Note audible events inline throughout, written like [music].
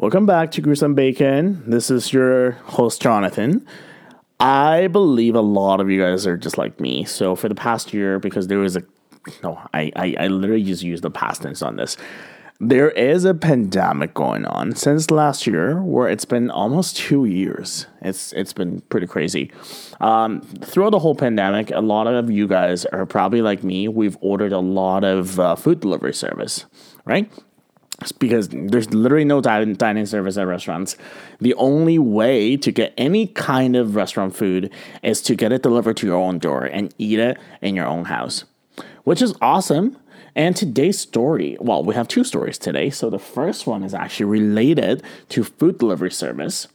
Welcome back to Gruesome Bacon. This is your host, Jonathan. I believe a lot of you guys are just like me. So, for the past year, because there was a no, I, I, I literally just used the past tense on this. There is a pandemic going on since last year, where it's been almost two years. It's it's been pretty crazy. Um, throughout the whole pandemic, a lot of you guys are probably like me. We've ordered a lot of uh, food delivery service, right? Because there's literally no dining service at restaurants. The only way to get any kind of restaurant food is to get it delivered to your own door and eat it in your own house, which is awesome and today's story, well, we have two stories today. So the first one is actually related to food delivery service.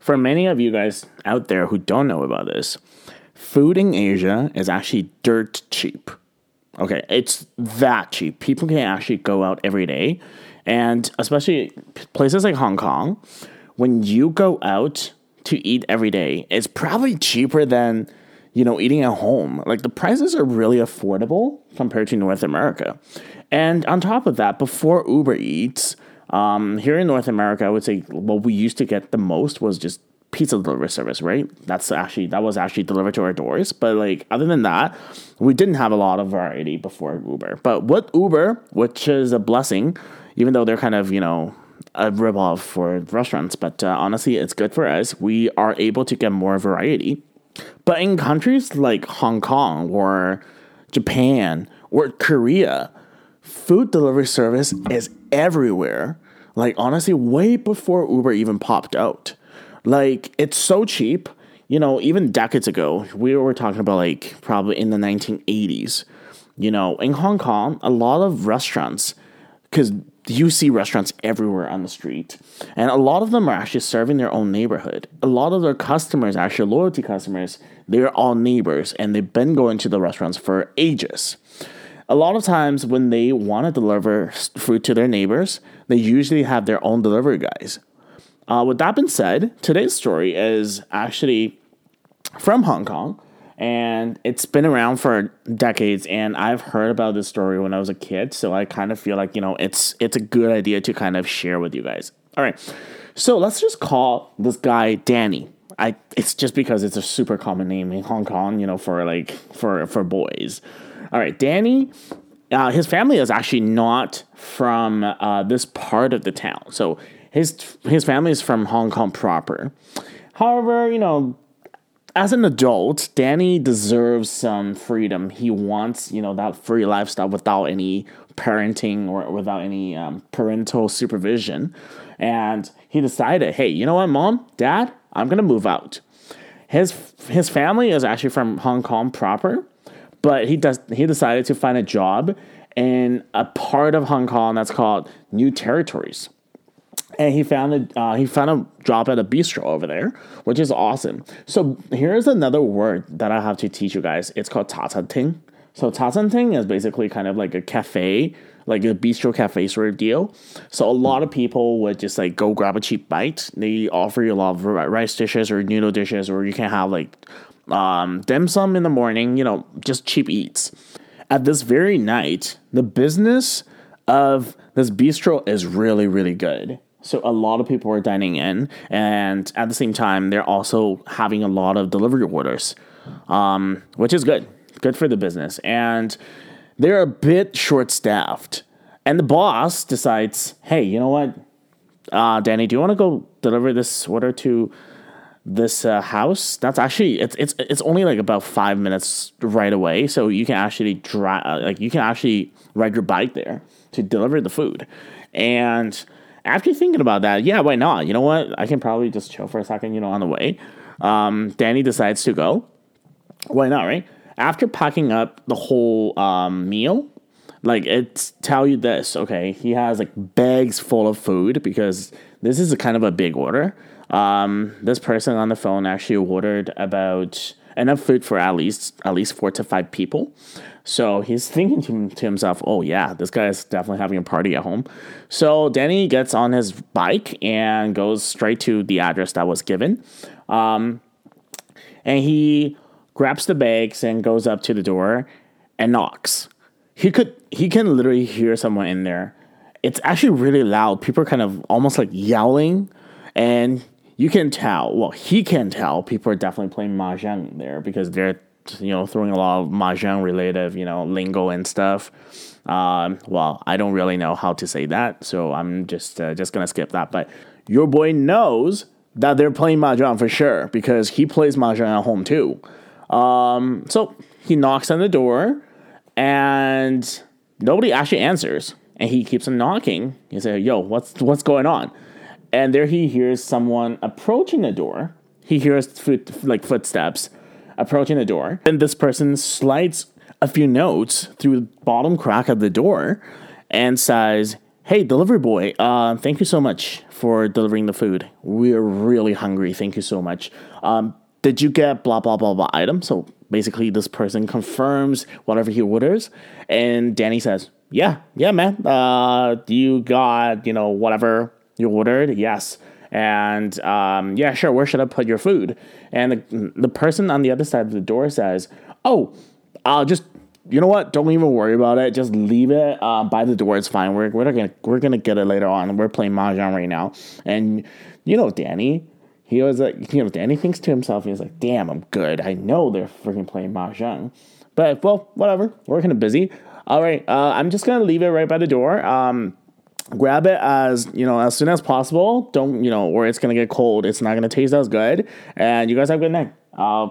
For many of you guys out there who don't know about this, food in Asia is actually dirt cheap. Okay, it's that cheap. People can actually go out every day. And especially places like Hong Kong, when you go out to eat every day, it's probably cheaper than you know, eating at home. Like the prices are really affordable compared to North America. And on top of that, before Uber Eats, um, here in North America, I would say what we used to get the most was just pizza delivery service, right? That's actually that was actually delivered to our doors. But like other than that, we didn't have a lot of variety before Uber. But with Uber, which is a blessing, even though they're kind of you know a ripoff for restaurants, but uh, honestly, it's good for us. We are able to get more variety but in countries like Hong Kong or Japan or Korea, food delivery service is everywhere. Like, honestly, way before Uber even popped out. Like, it's so cheap. You know, even decades ago, we were talking about like probably in the 1980s. You know, in Hong Kong, a lot of restaurants, because you see restaurants everywhere on the street. And a lot of them are actually serving their own neighborhood. A lot of their customers, actually loyalty customers, they're all neighbors and they've been going to the restaurants for ages. A lot of times when they want to deliver food to their neighbors, they usually have their own delivery guys. Uh, with that being said, today's story is actually from Hong Kong and it's been around for decades and i've heard about this story when i was a kid so i kind of feel like you know it's it's a good idea to kind of share with you guys. All right so let's just call this guy danny. I it's just because it's a super common name in hong kong you know for like for for boys. All right danny uh, his family is actually not from uh, this part of the town. So his his family is from hong kong proper. However you know as an adult, Danny deserves some freedom. He wants, you know, that free lifestyle without any parenting or without any um, parental supervision. And he decided, hey, you know what, mom, dad, I'm gonna move out. His his family is actually from Hong Kong proper, but he does he decided to find a job in a part of Hong Kong that's called New Territories and he found a uh, he found a job at a bistro over there, which is awesome. So here's another word that I have to teach you guys. It's called cha chaan teng. So cha chaan teng is basically kind of like a cafe, like a bistro cafe sort of deal. So a lot of people would just like go grab a cheap bite. They offer you a lot of rice dishes or noodle dishes, or you can have like um, dim sum in the morning. You know, just cheap eats. At this very night, the business of this bistro is really really good so a lot of people are dining in, and at the same time, they're also having a lot of delivery orders, um, which is good, good for the business. And they're a bit short staffed. And the boss decides, hey, you know what, uh, Danny, do you want to go deliver this order to this uh, house? That's actually it's it's it's only like about five minutes right away, so you can actually drive like you can actually ride your bike there to deliver the food, and after thinking about that, yeah, why not? You know what? I can probably just chill for a second, you know, on the way. Um, Danny decides to go. Why not, right? After packing up the whole um, meal, like it's tell you this, okay? He has like bags full of food because this is a kind of a big order. Um, this person on the phone actually ordered about enough food for at least at least four to five people. So he's thinking to, to himself, oh, yeah, this guy is definitely having a party at home. So Danny gets on his bike and goes straight to the address that was given. Um, and he grabs the bags and goes up to the door and knocks. He could he can literally hear someone in there. it's actually really loud. People are kind of almost like yelling, and you can tell. Well, he can tell. People are definitely playing mahjong there because they're you know throwing a lot of mahjong related you know lingo and stuff. Um, well, I don't really know how to say that, so I'm just uh, just gonna skip that. But your boy knows that they're playing mahjong for sure because he plays mahjong at home too. Um, so he knocks on the door, and nobody actually answers. And he keeps on knocking. He says, "Yo, what's what's going on?" And there he hears someone approaching the door. He hears foot, like footsteps approaching the door, and this person slides a few notes through the bottom crack of the door and says, Hey, delivery boy, uh, thank you so much for delivering the food. We're really hungry. Thank you so much. Um, did you get blah, blah, blah, blah item? So basically, this person confirms whatever he orders. And Danny says, Yeah, yeah, man. Uh, you got, you know, whatever you ordered? Yes. And um, yeah, sure, where should I put your food? And the, the person on the other side of the door says, Oh, I'll just you know what? Don't even worry about it. Just leave it uh, by the door. It's fine. We're we're gonna we're gonna get it later on. We're playing mahjong right now, and you know Danny. He was like, you know, Danny thinks to himself, he's like, damn, I'm good. I know they're freaking playing mahjong, but well, whatever. We're kind of busy. All right, uh, I'm just gonna leave it right by the door. Um, grab it as you know as soon as possible. Don't you know, or it's gonna get cold. It's not gonna taste as good. And you guys have a good night. Uh,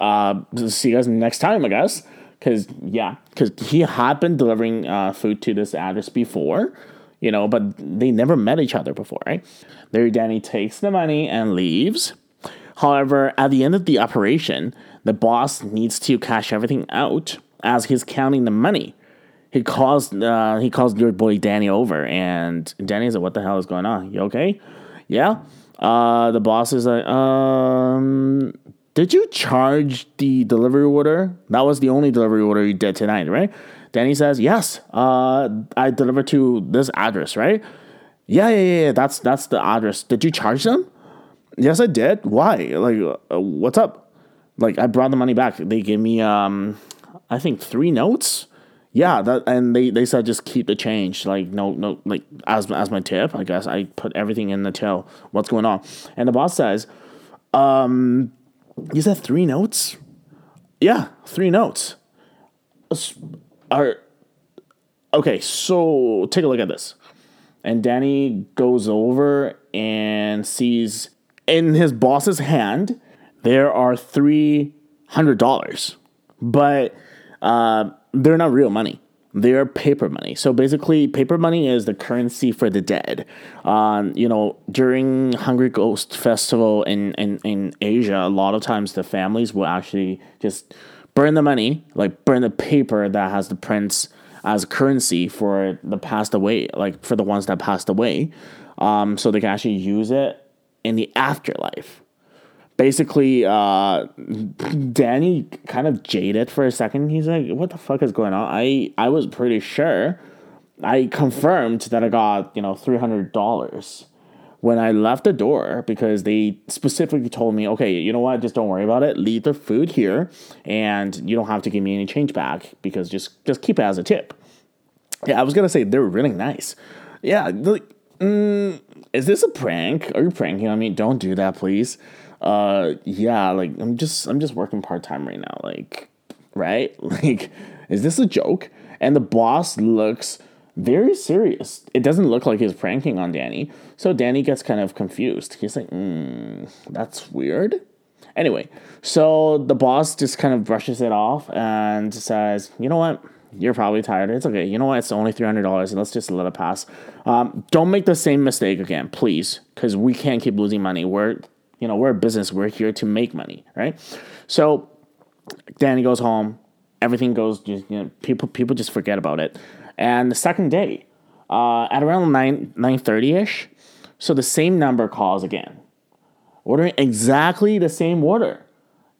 uh, see you guys next time, I guess. Cause yeah, cause he had been delivering uh, food to this address before, you know, but they never met each other before, right? There, Danny takes the money and leaves. However, at the end of the operation, the boss needs to cash everything out as he's counting the money. He calls uh, he calls your boy Danny over, and Danny's like, "What the hell is going on? You okay? Yeah." Uh, the boss is like, "Um, did you charge the delivery order? That was the only delivery order you did tonight, right? Danny says, yes, uh, I delivered to this address, right? Yeah, yeah, yeah, yeah, that's that's the address. Did you charge them? Yes, I did. Why? Like, uh, what's up? Like, I brought the money back. They gave me, um, I think three notes. Yeah, that and they, they said just keep the change. Like, no, no, like as as my tip. I guess I put everything in the till. What's going on? And the boss says, um, you said three notes? Yeah, three notes. Are okay. So take a look at this. And Danny goes over and sees in his boss's hand there are three hundred dollars, but uh, they're not real money. They're paper money. So basically, paper money is the currency for the dead. Um, you know, during Hungry Ghost Festival in, in, in Asia, a lot of times the families will actually just burn the money, like burn the paper that has the prints as currency for the passed away, like for the ones that passed away, um, so they can actually use it in the afterlife basically uh, Danny kind of jaded for a second. He's like, "What the fuck is going on?" I I was pretty sure. I confirmed that I got you know three hundred dollars when I left the door because they specifically told me, okay, you know what, just don't worry about it. Leave the food here, and you don't have to give me any change back because just just keep it as a tip. Yeah, I was gonna say they were really nice. Yeah, like, mm, is this a prank? Are you pranking on me? Don't do that, please uh yeah like i'm just i'm just working part-time right now like right [laughs] like is this a joke and the boss looks very serious it doesn't look like he's pranking on danny so danny gets kind of confused he's like mm, that's weird anyway so the boss just kind of brushes it off and says you know what you're probably tired. It's okay. You know what? It's only three hundred dollars. Let's just let it pass. Um, don't make the same mistake again, please, because we can't keep losing money. We're you know, we're a business. We're here to make money, right? So Danny goes home. Everything goes. Just, you know, people people just forget about it. And the second day, uh, at around nine nine thirty ish, so the same number calls again, ordering exactly the same order,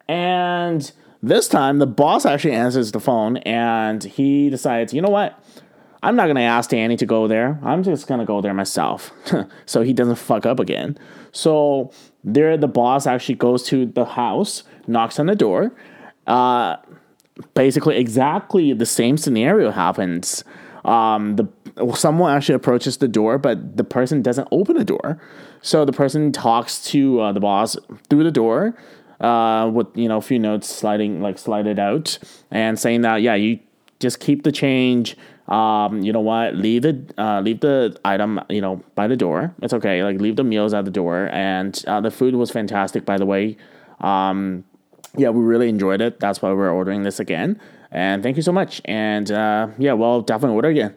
and this time the boss actually answers the phone and he decides, you know what? I'm not gonna ask Danny to go there. I'm just gonna go there myself, [laughs] so he doesn't fuck up again. So there, the boss actually goes to the house, knocks on the door. Uh, basically, exactly the same scenario happens. um, the someone actually approaches the door, but the person doesn't open the door. So the person talks to uh, the boss through the door, uh, with you know a few notes sliding like slide it out and saying that yeah you just keep the change. Um, you know what? Leave the uh, leave the item you know by the door. It's okay. Like leave the meals at the door. And uh, the food was fantastic, by the way. Um, yeah, we really enjoyed it. That's why we're ordering this again. And thank you so much. And uh, yeah, well, definitely order again.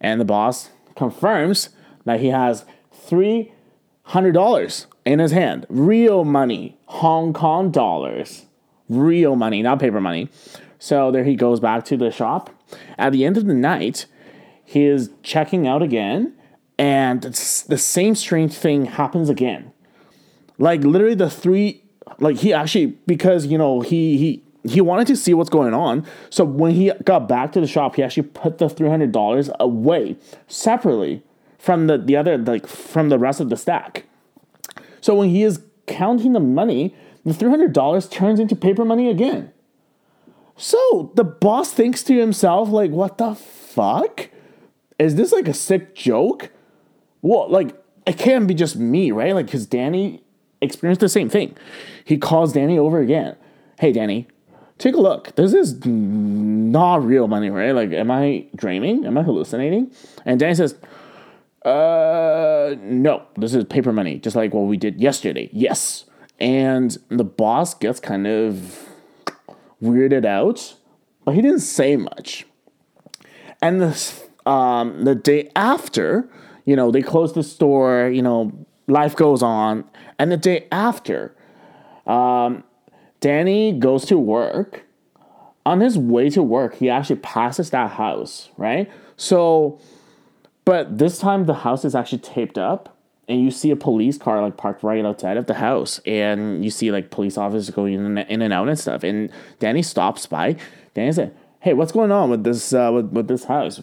And the boss confirms that he has three hundred dollars in his hand, real money, Hong Kong dollars, real money, not paper money. So there he goes back to the shop. At the end of the night, he is checking out again, and the same strange thing happens again. Like literally, the three, like he actually because you know he he he wanted to see what's going on. So when he got back to the shop, he actually put the three hundred dollars away separately from the the other like from the rest of the stack. So when he is counting the money, the three hundred dollars turns into paper money again. So the boss thinks to himself, like, what the fuck? Is this like a sick joke? Well, like, it can't be just me, right? Like, because Danny experienced the same thing. He calls Danny over again. Hey, Danny, take a look. This is not real money, right? Like, am I dreaming? Am I hallucinating? And Danny says, uh, no, this is paper money, just like what we did yesterday. Yes. And the boss gets kind of weirded out, but he didn't say much. And the, um, the day after, you know, they close the store, you know, life goes on. And the day after, um, Danny goes to work. On his way to work, he actually passes that house, right? So, but this time the house is actually taped up and you see a police car like parked right outside of the house and you see like police officers going in and, in and out and stuff and danny stops by. Danny said hey what's going on with this uh, with, with this house?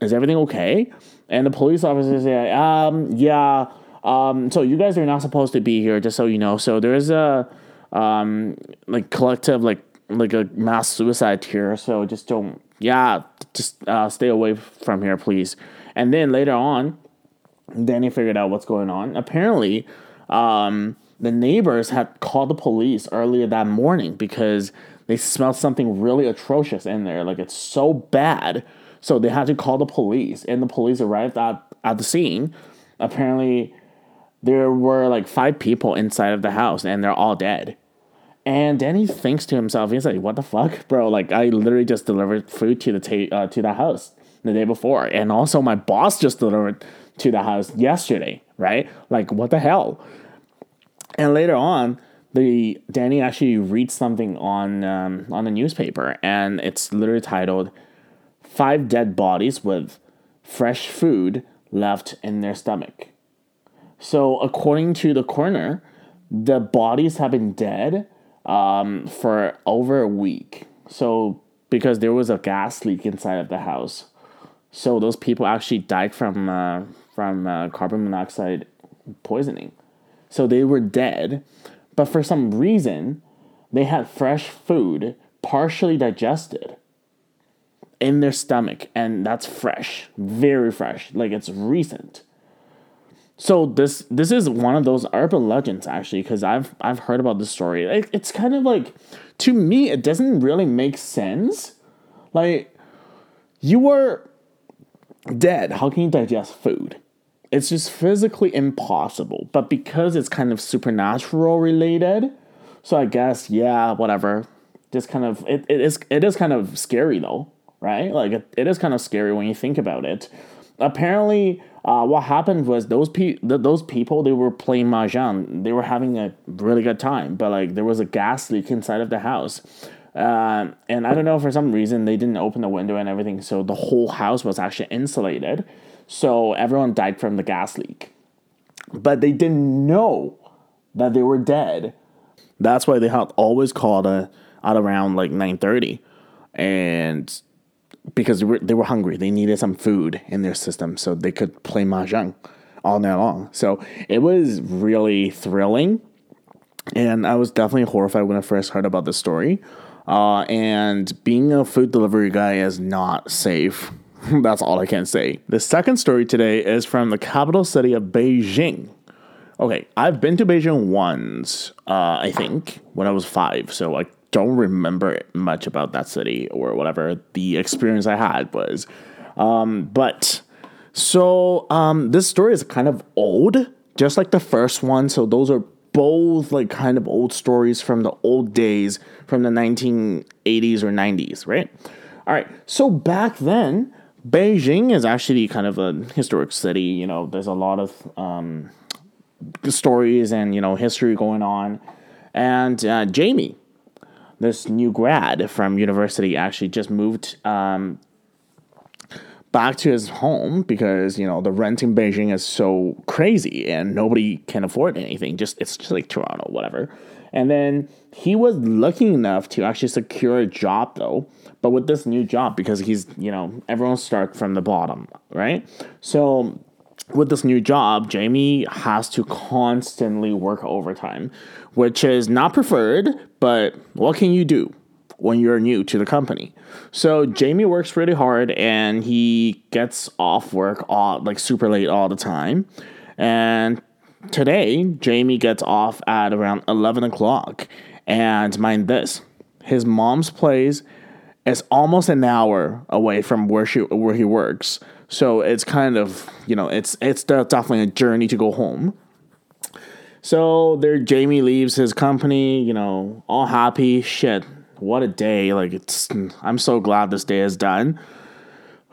Is everything okay? And the police officers say um yeah um so you guys are not supposed to be here just so you know. So there's a um like collective like like a mass suicide here so just don't yeah just uh, stay away from here please. And then later on Danny figured out what's going on. Apparently, um, the neighbors had called the police earlier that morning because they smelled something really atrocious in there. Like it's so bad. So they had to call the police, and the police arrived at, at the scene. Apparently, there were like five people inside of the house, and they're all dead. And Danny thinks to himself, he's like, "What the fuck, bro? Like, I literally just delivered food to the ta- uh, to the house the day before, and also my boss just delivered to the house yesterday, right? Like, what the hell? And later on, the Danny actually reads something on um, on the newspaper, and it's literally titled Five Dead Bodies with Fresh Food Left in Their Stomach. So, according to the coroner, the bodies have been dead um, for over a week. So, because there was a gas leak inside of the house. So, those people actually died from uh, from uh, carbon monoxide poisoning. So they were dead, but for some reason, they had fresh food partially digested in their stomach, and that's fresh, very fresh, like it's recent. So this this is one of those urban legends actually, because I've I've heard about this story. It, it's kind of like, to me, it doesn't really make sense. Like, you were dead. How can you digest food? It's just physically impossible. But because it's kind of supernatural related, so I guess yeah, whatever. Just kind of it, it is it is kind of scary though, right? Like it, it is kind of scary when you think about it. Apparently, uh, what happened was those pe- th- those people they were playing mahjong. They were having a really good time, but like there was a gas leak inside of the house. Uh, and I don't know for some reason they didn't open the window and everything, so the whole house was actually insulated. So everyone died from the gas leak. But they didn't know that they were dead. That's why they had always called uh, at around like 9.30. And because they were, they were hungry. They needed some food in their system so they could play mahjong all night long. So it was really thrilling. And I was definitely horrified when I first heard about the story. Uh, and being a food delivery guy is not safe [laughs] That's all I can say. The second story today is from the capital city of Beijing. Okay, I've been to Beijing once, uh, I think, when I was five, so I don't remember much about that city or whatever the experience I had was. Um, but so um, this story is kind of old, just like the first one. So those are both like kind of old stories from the old days, from the 1980s or 90s, right? All right. So back then, Beijing is actually kind of a historic city. You know, there's a lot of um, stories and you know history going on. And uh, Jamie, this new grad from university, actually just moved um, back to his home because you know the rent in Beijing is so crazy and nobody can afford anything. Just it's just like Toronto, whatever. And then he was lucky enough to actually secure a job though, but with this new job because he's you know everyone starts from the bottom, right? So with this new job, Jamie has to constantly work overtime, which is not preferred, but what can you do? when you're new to the company. So Jamie works really hard and he gets off work all like super late all the time. And today, Jamie gets off at around 11 o'clock. And mind this, his mom's place is almost an hour away from where she where he works. So it's kind of you know it's it's definitely a journey to go home. So there, Jamie leaves his company, you know, all happy. Shit, what a day. Like it's I'm so glad this day is done.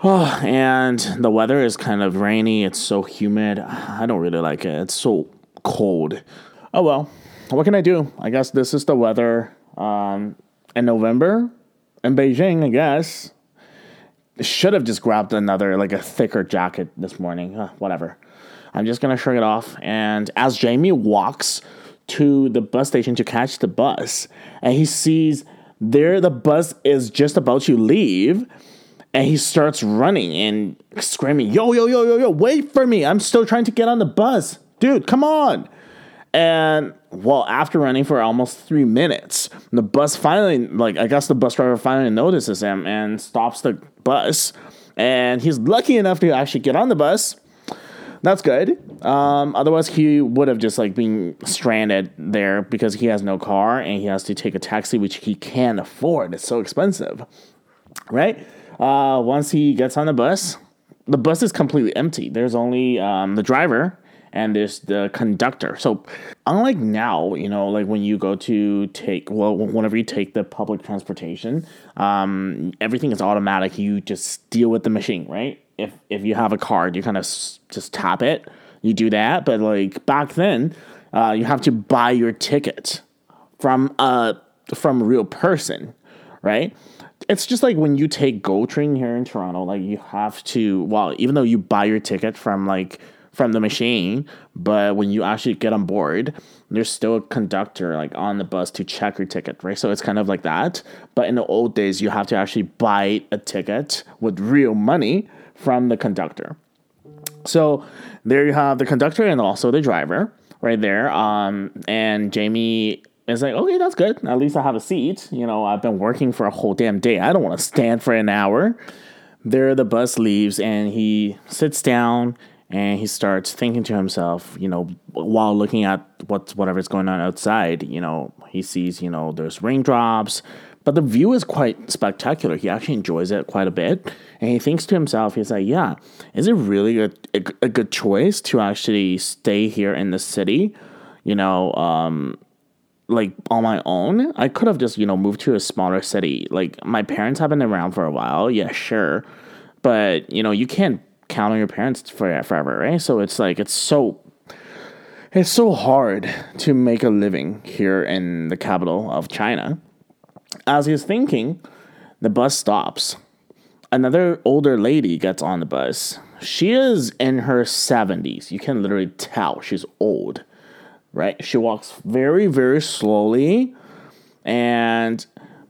Oh, [sighs] and the weather is kind of rainy. It's so humid. I don't really like it. It's so cold. Oh well, what can I do? I guess this is the weather um, in November in Beijing. I guess should have just grabbed another like a thicker jacket this morning. Whatever. I'm just gonna shrug it off. And as Jamie walks to the bus station to catch the bus, and he sees there, the bus is just about to leave, and he starts running and screaming, Yo, yo, yo, yo, yo, wait for me. I'm still trying to get on the bus. Dude, come on. And well, after running for almost three minutes, the bus finally, like, I guess the bus driver finally notices him and stops the bus. And he's lucky enough to actually get on the bus that's good. Um, otherwise, he would have just like been stranded there because he has no car and he has to take a taxi, which he can't afford. It's so expensive, right? Uh, once he gets on the bus, the bus is completely empty. There's only um, the driver and there's the conductor. So, unlike now, you know, like when you go to take, well, whenever you take the public transportation, um, everything is automatic. You just deal with the machine, right? if if you have a card, you kind of s- just tap it. You do that, but like back then, uh, you have to buy your ticket from a from a real person, right? It's just like when you take GO train here in Toronto, like you have to. Well, even though you buy your ticket from like from the machine, but when you actually get on board, there's still a conductor like on the bus to check your ticket, right? So it's kind of like that. But in the old days, you have to actually buy a ticket with real money from the conductor. So there you have the conductor and also the driver right there. Um, and Jamie is like, okay, that's good. At least I have a seat. You know, I've been working for a whole damn day. I don't want to stand for an hour. There, the bus leaves and he sits down and he starts thinking to himself, you know, while looking at what's whatever's going on outside. You know, he sees, you know, there's raindrops, but the view is quite spectacular. He actually enjoys it quite a bit. And he thinks to himself, he's like, yeah, is it really a, a, a good choice to actually stay here in the city? You know, um, like on my own, I could have just, you know, moved to a smaller city. Like my parents have been around for a while. Yeah, sure. But, you know, you can't count on your parents for forever, right? So it's like, it's so it's so hard to make a living here in the capital of China. As he's thinking, the bus stops. Another older lady gets on the bus. She is in her 70s. You can literally tell she's old, right? She walks very, very slowly. And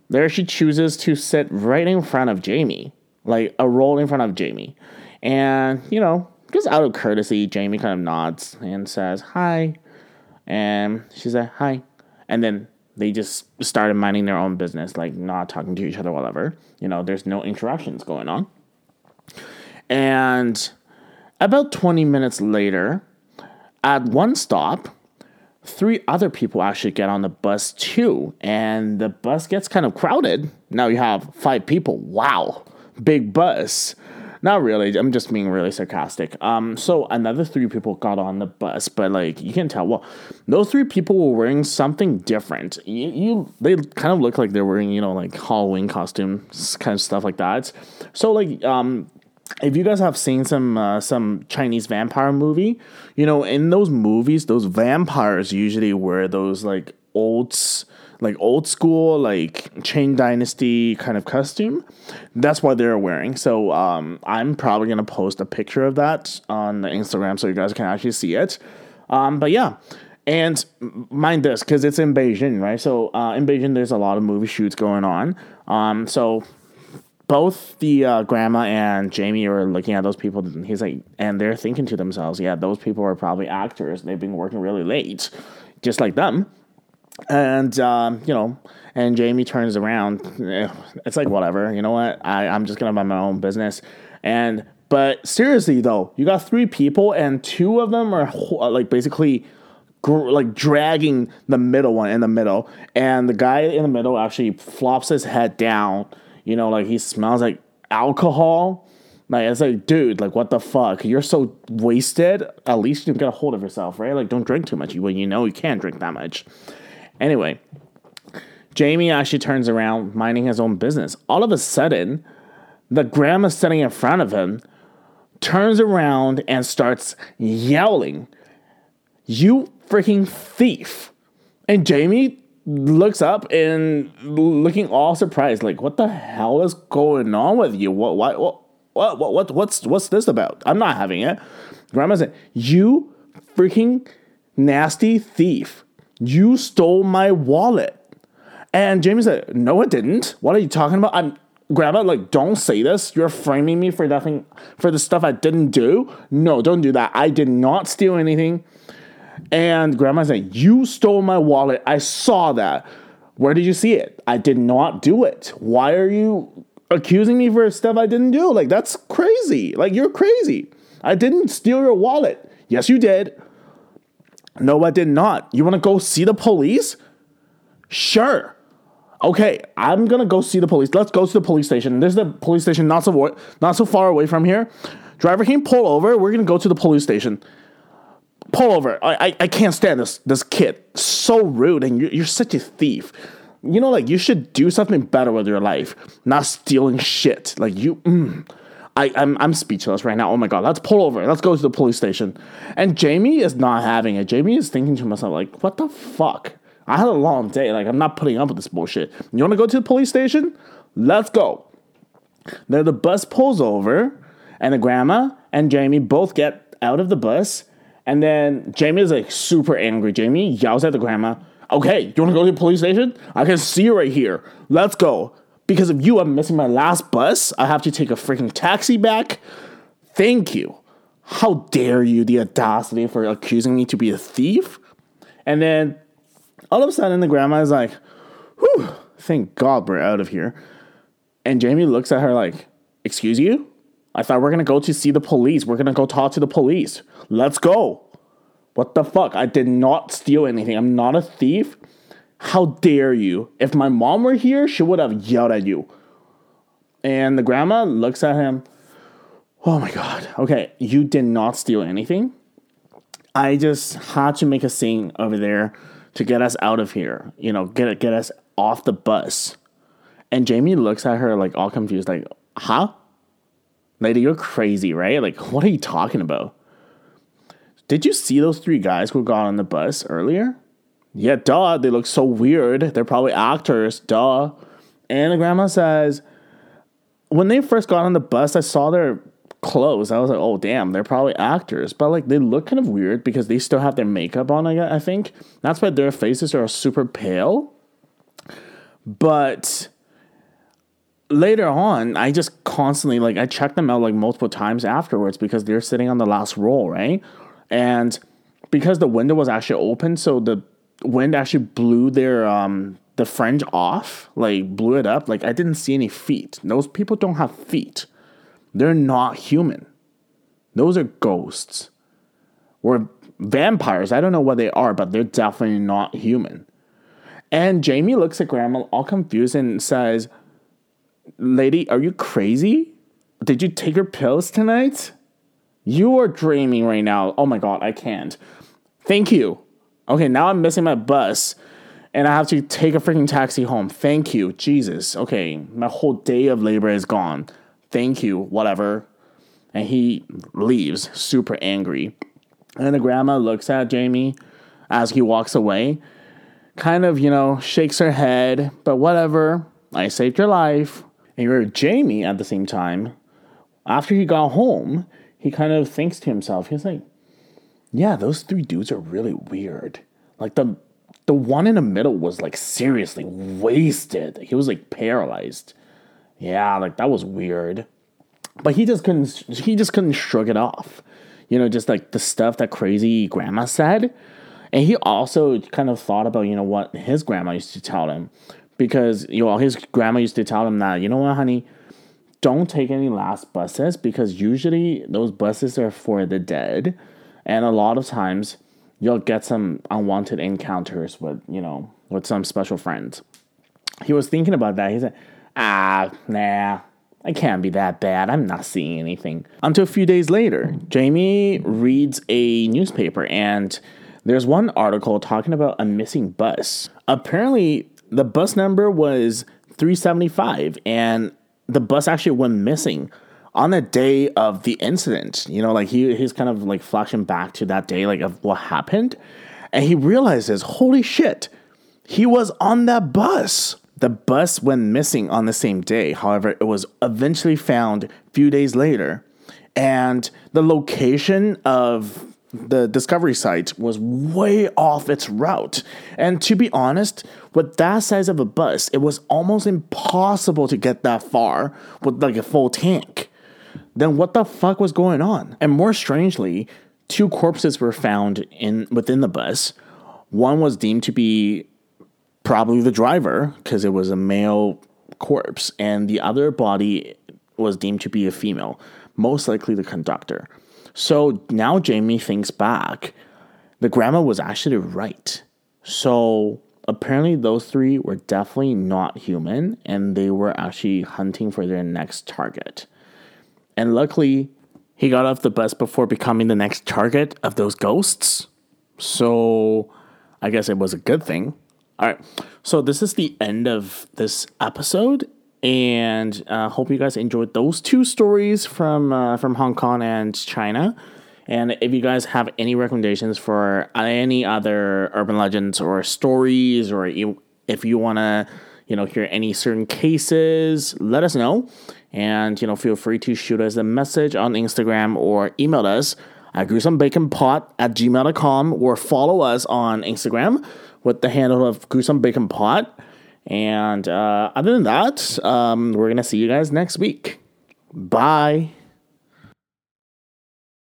there she chooses to sit right in front of Jamie, like a roll in front of Jamie. And, you know, just out of courtesy, Jamie kind of nods and says, Hi. And she said, Hi. And then they just started minding their own business, like not talking to each other, whatever. You know, there's no interactions going on. And about 20 minutes later, at one stop, three other people actually get on the bus too. And the bus gets kind of crowded. Now you have five people. Wow, big bus. Not really. I'm just being really sarcastic. Um, so another three people got on the bus, but like you can tell, well, those three people were wearing something different. You, you they kind of look like they're wearing, you know, like Halloween costumes, kind of stuff like that. So like, um, if you guys have seen some uh, some Chinese vampire movie, you know, in those movies, those vampires usually wear those like old like old school like Qing Dynasty kind of costume. That's what they're wearing. So um, I'm probably gonna post a picture of that on the Instagram so you guys can actually see it. Um, but yeah. And mind this, because it's in Beijing, right? So uh, in Beijing, there's a lot of movie shoots going on. Um, so both the uh, grandma and Jamie are looking at those people. And he's like, and they're thinking to themselves, yeah, those people are probably actors. They've been working really late, just like them. And um, you know, and Jamie turns around. It's like whatever. You know what? I I'm just gonna buy my own business. And but seriously though, you got three people, and two of them are like basically gr- like dragging the middle one in the middle, and the guy in the middle actually flops his head down. You know, like he smells like alcohol. Like it's like, dude, like what the fuck? You're so wasted. At least you get a hold of yourself, right? Like don't drink too much when you know you can't drink that much. Anyway, Jamie actually turns around, minding his own business. All of a sudden, the grandma sitting in front of him turns around and starts yelling, You freaking thief! And Jamie looks up and looking all surprised, like, What the hell is going on with you? What, what, what, what, what, what what's, what's this about? I'm not having it. Grandma said, You freaking nasty thief. You stole my wallet. And Jamie said, No, it didn't. What are you talking about? I'm grandma, like, don't say this. You're framing me for nothing for the stuff I didn't do. No, don't do that. I did not steal anything. And grandma said, You stole my wallet. I saw that. Where did you see it? I did not do it. Why are you accusing me for stuff I didn't do? Like, that's crazy. Like, you're crazy. I didn't steal your wallet. Yes, you did. No, I did not. You want to go see the police? Sure. Okay, I'm gonna go see the police. Let's go to the police station. There's the police station not so not so far away from here. Driver, can pull over? We're gonna go to the police station. Pull over. I I, I can't stand this this kid. So rude, and you're, you're such a thief. You know, like you should do something better with your life, not stealing shit. Like you. Mm. I, I'm, I'm speechless right now. Oh my god, let's pull over. Let's go to the police station. And Jamie is not having it. Jamie is thinking to himself, like, what the fuck? I had a long day. Like, I'm not putting up with this bullshit. You wanna go to the police station? Let's go. Then the bus pulls over, and the grandma and Jamie both get out of the bus. And then Jamie is like super angry. Jamie yells at the grandma, Okay, you wanna go to the police station? I can see you right here. Let's go because of you, I'm missing my last bus. I have to take a freaking taxi back. Thank you. How dare you, the audacity for accusing me to be a thief? And then all of a sudden, the grandma is like, whew, thank God we're out of here. And Jamie looks at her like, excuse you? I thought we're gonna go to see the police. We're gonna go talk to the police. Let's go. What the fuck? I did not steal anything. I'm not a thief. How dare you? If my mom were here, she would have yelled at you. And the grandma looks at him. Oh my God. Okay, you did not steal anything. I just had to make a scene over there to get us out of here. You know, get get us off the bus. And Jamie looks at her like all confused, like, huh? Lady, you're crazy, right? Like, what are you talking about? Did you see those three guys who got on the bus earlier? Yeah, duh. They look so weird. They're probably actors. Duh. And the grandma says, when they first got on the bus, I saw their clothes. I was like, oh, damn, they're probably actors. But like, they look kind of weird because they still have their makeup on, I, I think. That's why their faces are super pale. But later on, I just constantly, like, I checked them out like multiple times afterwards because they're sitting on the last row, right? And because the window was actually open, so the wind actually blew their um the fringe off, like blew it up. Like I didn't see any feet. Those people don't have feet. They're not human. Those are ghosts. Or vampires. I don't know what they are, but they're definitely not human. And Jamie looks at Grandma all confused and says, Lady, are you crazy? Did you take your pills tonight? You are dreaming right now. Oh my god, I can't. Thank you. Okay, now I'm missing my bus and I have to take a freaking taxi home. Thank you. Jesus. Okay, my whole day of labor is gone. Thank you. Whatever. And he leaves, super angry. And the grandma looks at Jamie as he walks away, kind of, you know, shakes her head, but whatever. I saved your life. And you're Jamie at the same time. After he got home, he kind of thinks to himself, he's like, yeah, those three dudes are really weird. Like the the one in the middle was like seriously wasted. He was like paralyzed. Yeah, like that was weird. But he just couldn't he just couldn't shrug it off. You know, just like the stuff that crazy grandma said. And he also kind of thought about, you know, what his grandma used to tell him. Because, you know, his grandma used to tell him that, you know what, honey, don't take any last buses because usually those buses are for the dead. And a lot of times you'll get some unwanted encounters with, you know, with some special friends. He was thinking about that. He said, ah, nah, I can't be that bad. I'm not seeing anything. Until a few days later, Jamie reads a newspaper and there's one article talking about a missing bus. Apparently, the bus number was 375 and the bus actually went missing on the day of the incident, you know, like he he's kind of like flashing back to that day, like of what happened, and he realizes, holy shit, he was on that bus. The bus went missing on the same day. However, it was eventually found a few days later, and the location of the discovery site was way off its route. And to be honest, with that size of a bus, it was almost impossible to get that far with like a full tank then what the fuck was going on? And more strangely, two corpses were found in within the bus. One was deemed to be probably the driver because it was a male corpse, and the other body was deemed to be a female, most likely the conductor. So now Jamie thinks back, the grandma was actually right. So apparently those three were definitely not human and they were actually hunting for their next target. And luckily, he got off the bus before becoming the next target of those ghosts. So I guess it was a good thing. All right. So this is the end of this episode. And uh, hope you guys enjoyed those two stories from uh, from Hong Kong and China. And if you guys have any recommendations for any other urban legends or stories, or if you want to, you know, hear any certain cases, let us know. And, you know, feel free to shoot us a message on Instagram or email us at gruesomebaconpot at gmail.com or follow us on Instagram with the handle of gruesomebaconpot. And uh, other than that, um, we're going to see you guys next week. Bye.